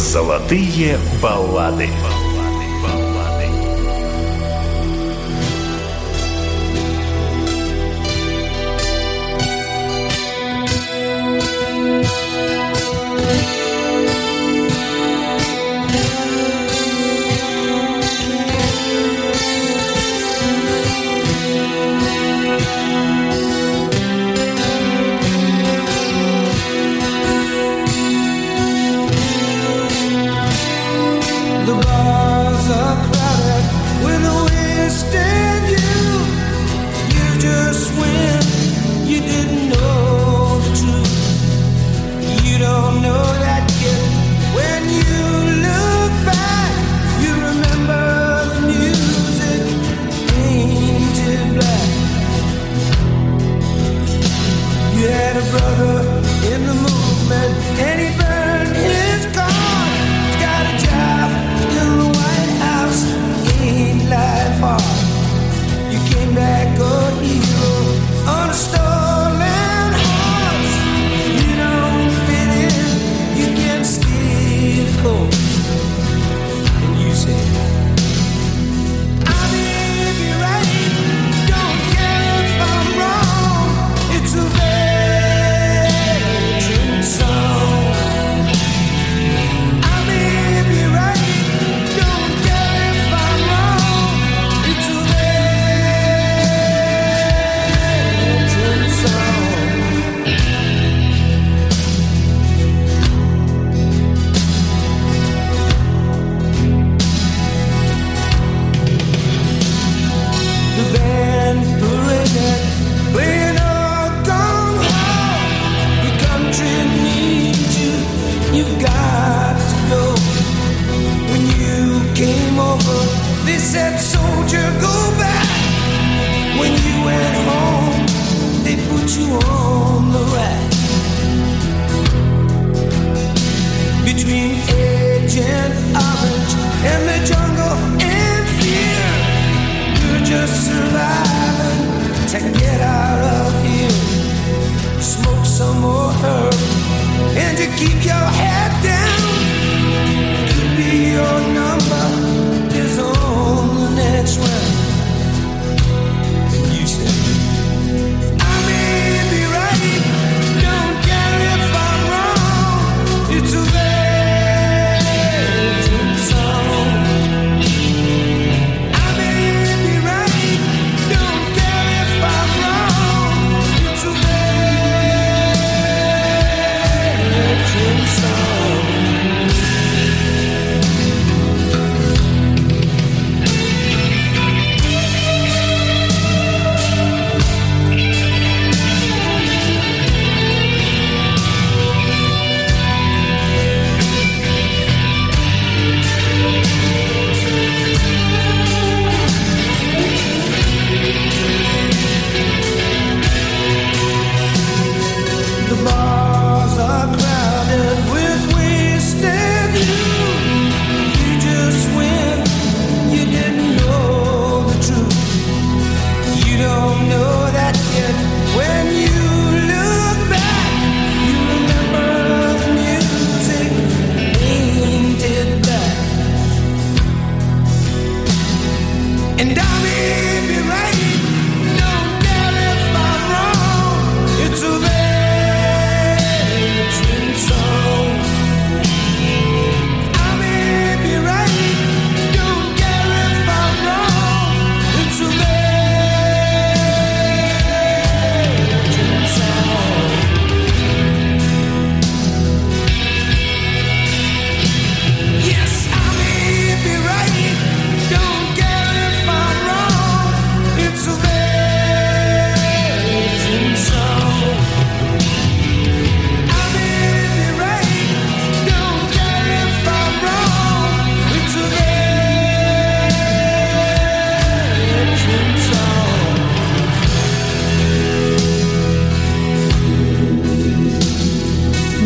Золотые баллады.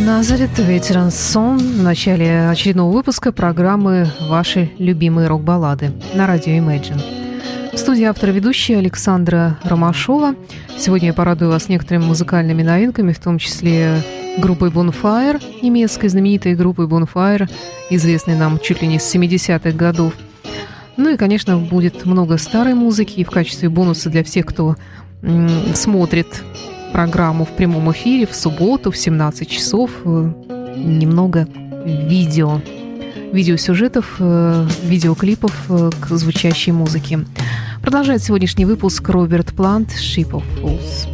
Назарет, ведь сон в начале очередного выпуска программы «Ваши любимые рок-баллады» на радио Imagine. В студии автор ведущая Александра Ромашова. Сегодня я порадую вас некоторыми музыкальными новинками, в том числе группой Bonfire, немецкой знаменитой группой Bonfire, известной нам чуть ли не с 70-х годов. Ну и, конечно, будет много старой музыки, и в качестве бонуса для всех, кто смотрит программу в прямом эфире в субботу в 17 часов, э, немного видео видеосюжетов, э, видеоклипов э, к звучащей музыке. Продолжает сегодняшний выпуск Роберт Плант «Ship of Fools».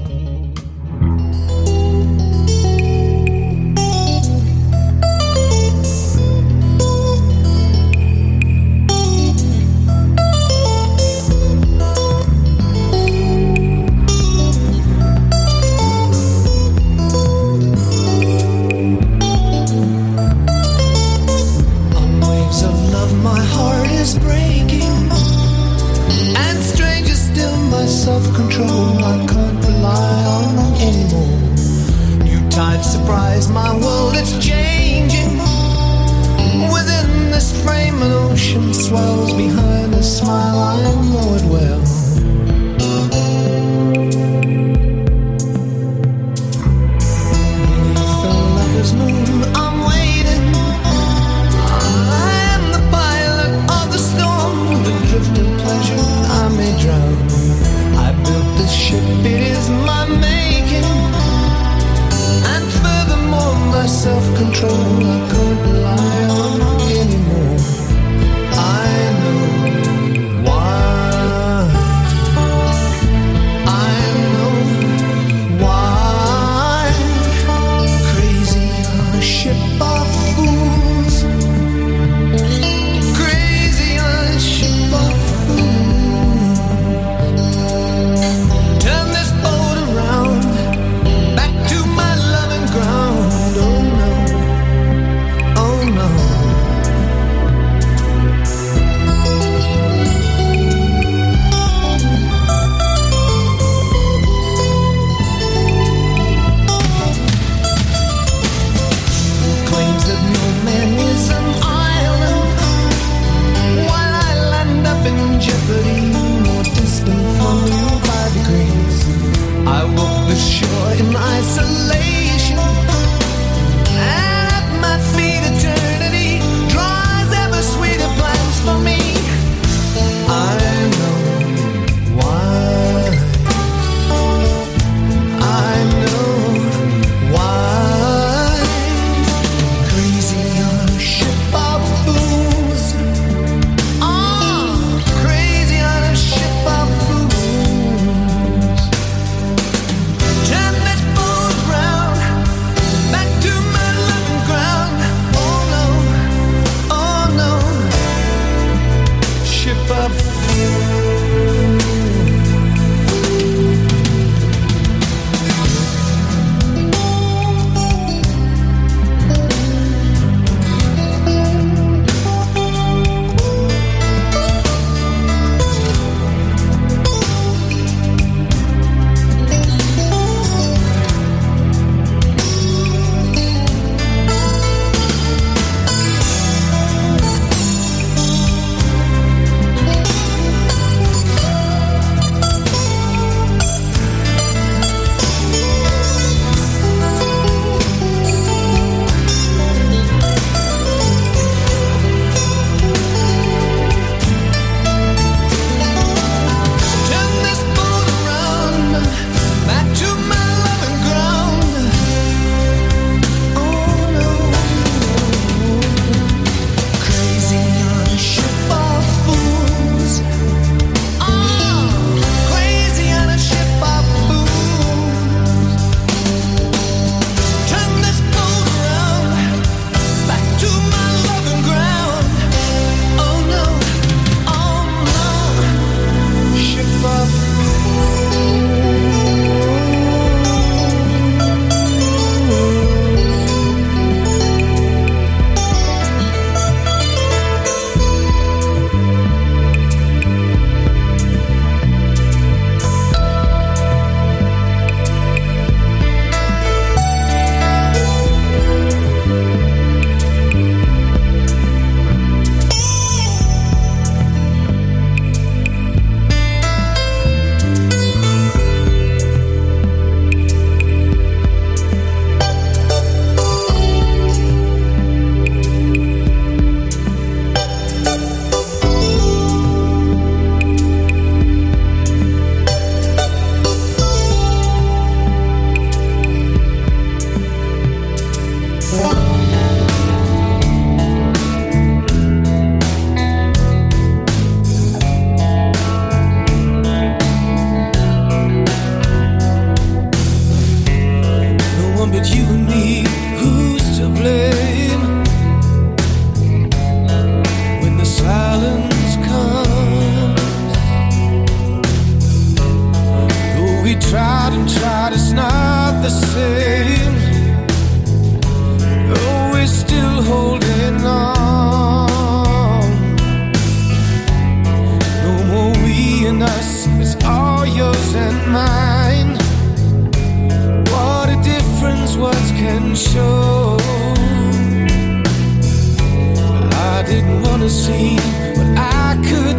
didn't wanna see, but I could.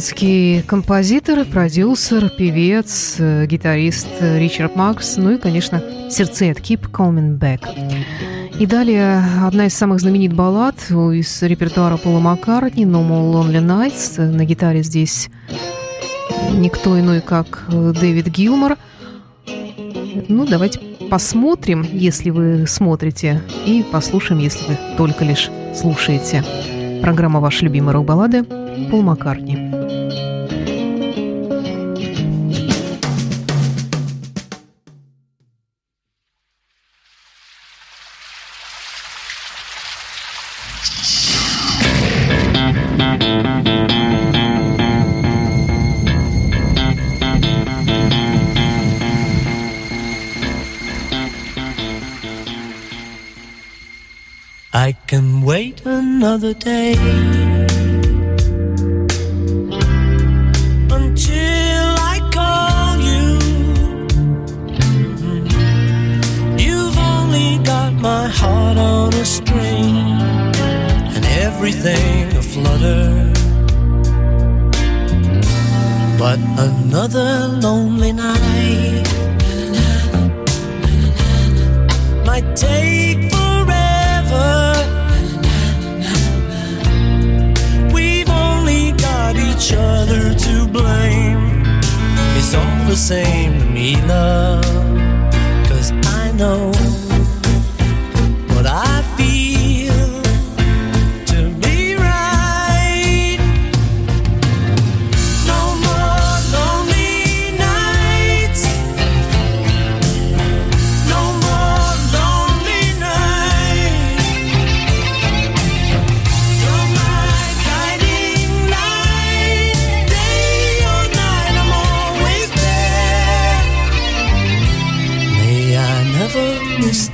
Американский композитор, продюсер, певец, э, гитарист Ричард Макс, ну и, конечно, сердцеед Keep Coming Back. И далее одна из самых знаменитых баллад из репертуара Пола Маккартни «No More Lonely Nights». На гитаре здесь никто иной, как Дэвид Гилмор. Ну, давайте посмотрим, если вы смотрите, и послушаем, если вы только лишь слушаете. Программа «Ваши любимые рок-баллады» Пол Маккартни. day.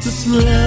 to sleep.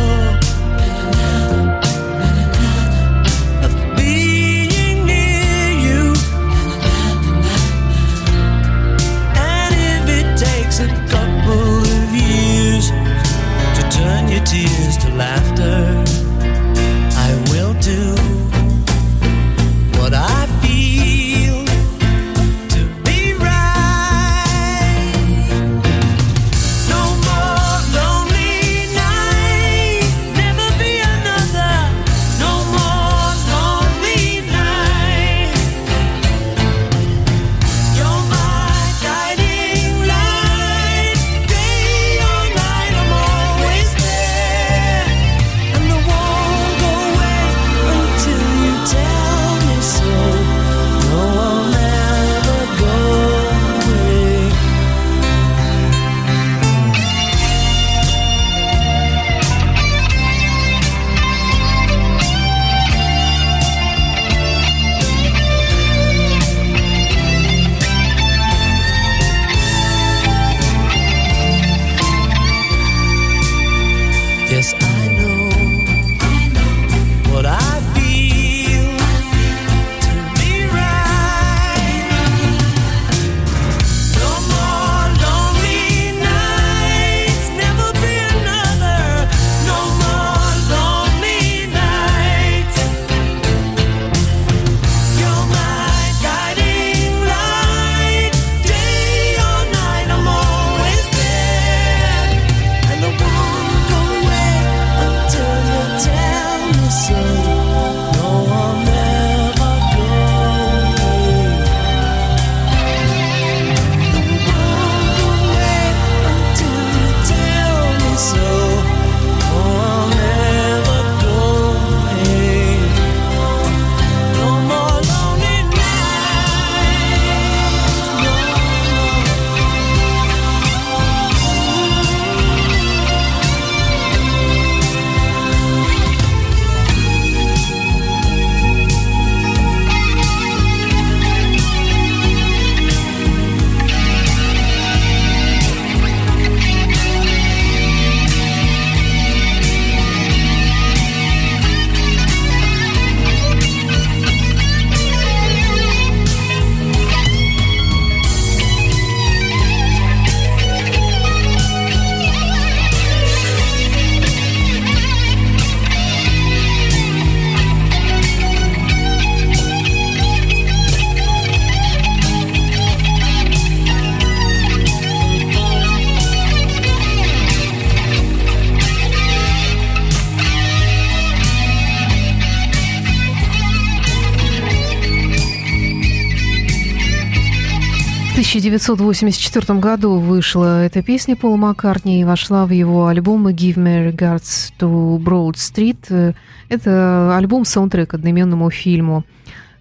1984 году вышла эта песня Пола Маккартни и вошла в его альбом «Give Me Regards to Broad Street». Это альбом саундтрек одноименному фильму,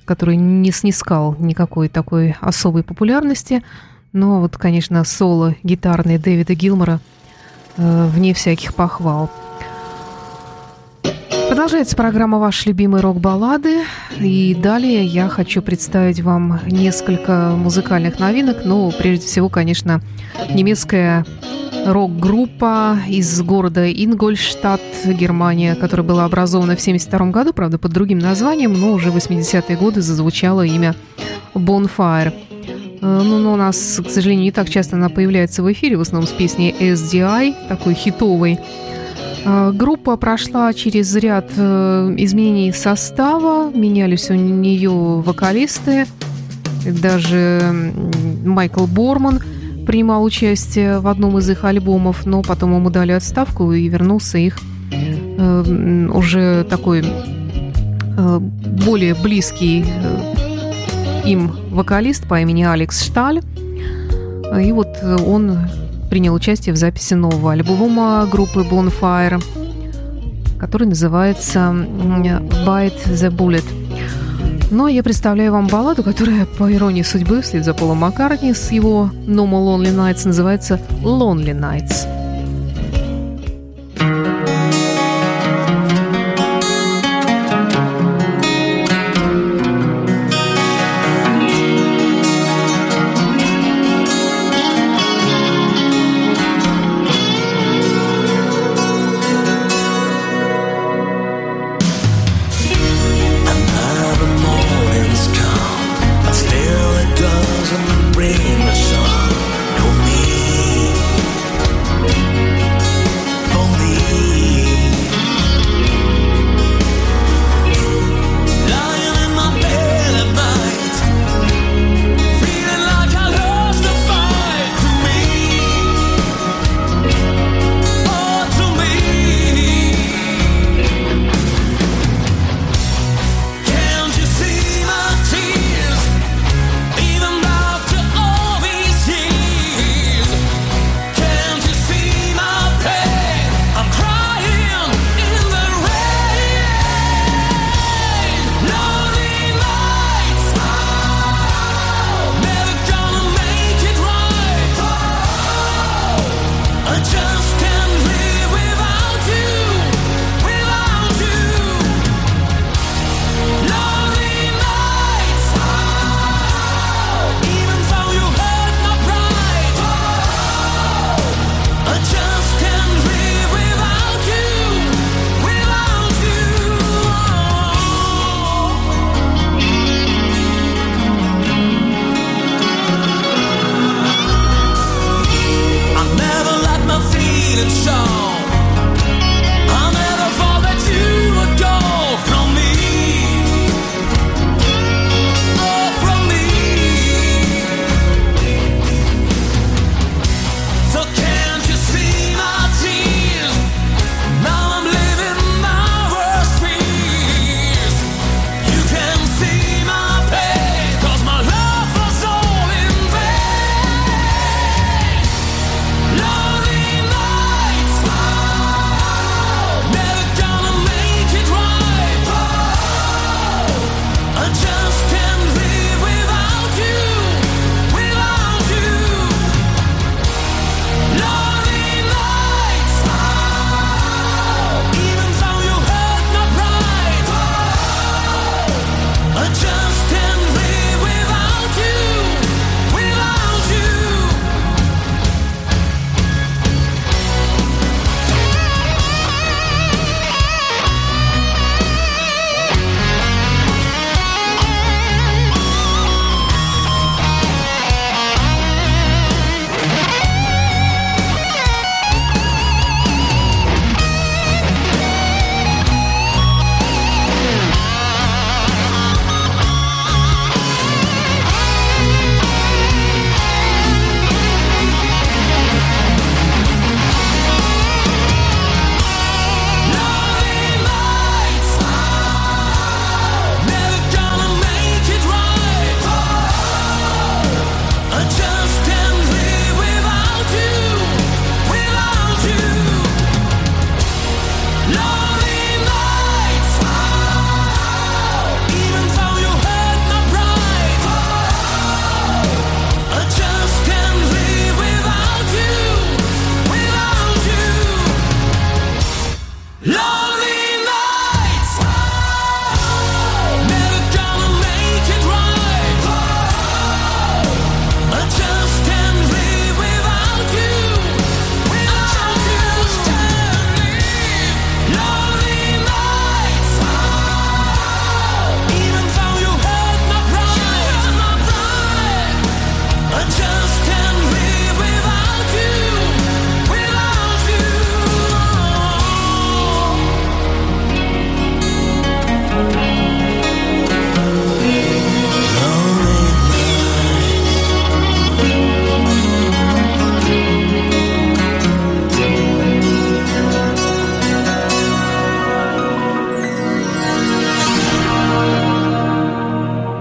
который не снискал никакой такой особой популярности. Но вот, конечно, соло гитарный Дэвида Гилмора э, вне всяких похвал – Продолжается программа «Ваши любимые рок-баллады». И далее я хочу представить вам несколько музыкальных новинок. Ну, прежде всего, конечно, немецкая рок-группа из города Ингольштадт, Германия, которая была образована в 1972 году, правда, под другим названием, но уже в 80-е годы зазвучало имя Bonfire. Э, ну, но у нас, к сожалению, не так часто она появляется в эфире, в основном с песней SDI, такой хитовой. А, группа прошла через ряд э, изменений состава, менялись у нее вокалисты, даже Майкл Борман принимал участие в одном из их альбомов, но потом ему дали отставку и вернулся их э, уже такой э, более близкий им вокалист по имени Алекс Шталь. И вот он принял участие в записи нового альбома группы Bonfire, который называется Bite the Bullet. Ну, а я представляю вам балладу, которая, по иронии судьбы, вслед за Полом Маккартни с его No More Lonely Nights называется Lonely Nights.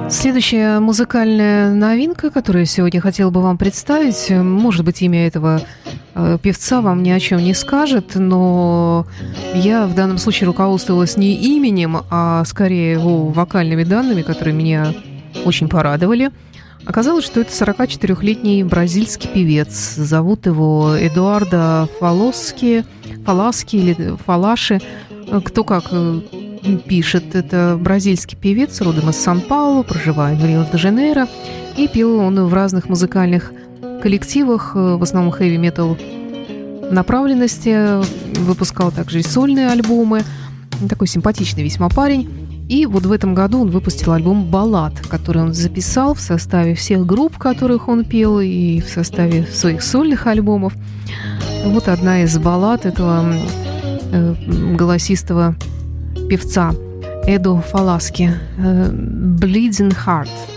Следующая музыкальная новинка, которую я сегодня хотела бы вам представить, может быть, имя этого э, певца вам ни о чем не скажет, но я в данном случае руководствовалась не именем, а скорее его вокальными данными, которые меня очень порадовали. Оказалось, что это 44-летний бразильский певец. Зовут его Эдуардо Фалоски, Фаласки или Фалаши. Кто как э, пишет. Это бразильский певец, родом из Сан-Паулу, проживает в Рио-де-Жанейро. И пел он в разных музыкальных коллективах, э, в основном хэви-метал направленности. Выпускал также и сольные альбомы. Такой симпатичный весьма парень. И вот в этом году он выпустил альбом «Баллад», который он записал в составе всех групп, которых он пел, и в составе своих сольных альбомов. Вот одна из баллад этого э, голосистого певца Эду Фаласки э, «Bleeding Heart».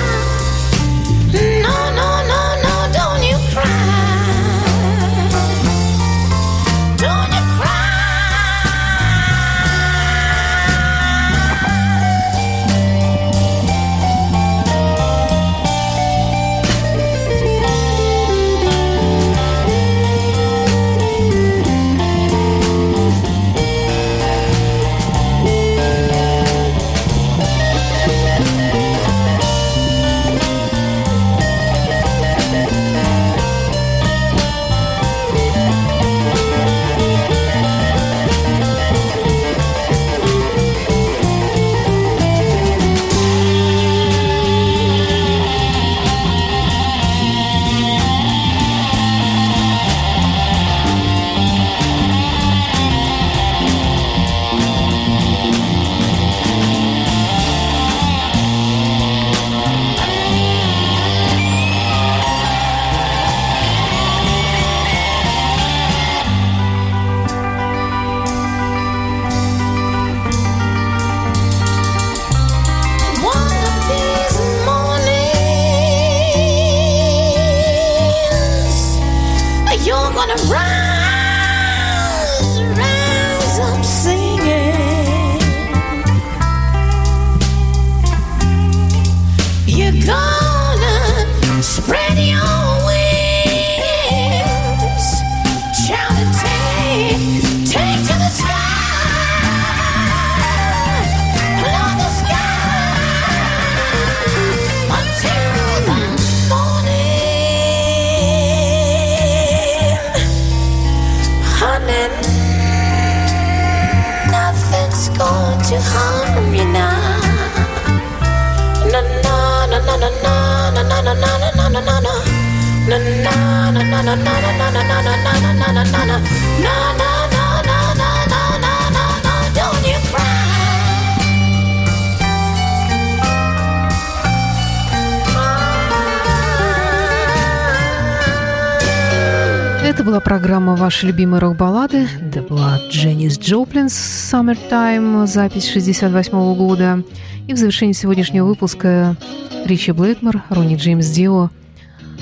«Ваши любимые рок-баллады». Это была Дженнис Джоплин «Summertime», запись 68 -го года. И в завершении сегодняшнего выпуска Ричи Блэкмор, Ронни Джеймс Дио,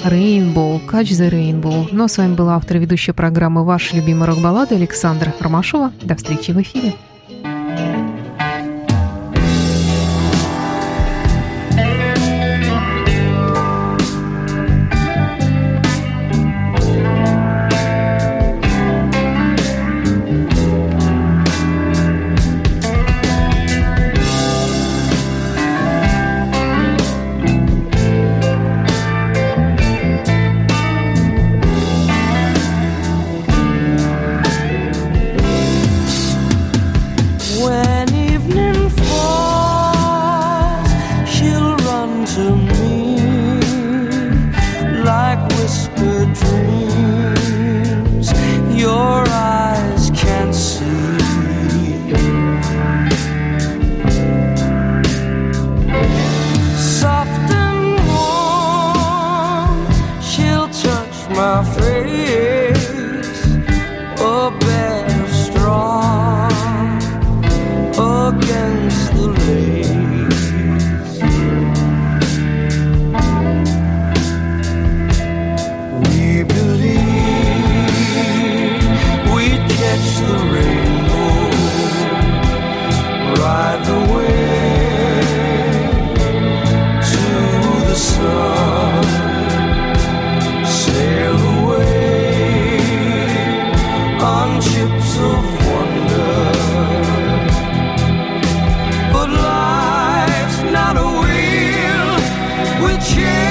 Rainbow, Catch the Rainbow. Ну а с вами была автор ведущая программы «Ваши любимые рок-баллады» Александра Ромашова. До встречи в эфире. cheer.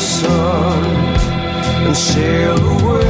sun and sail away.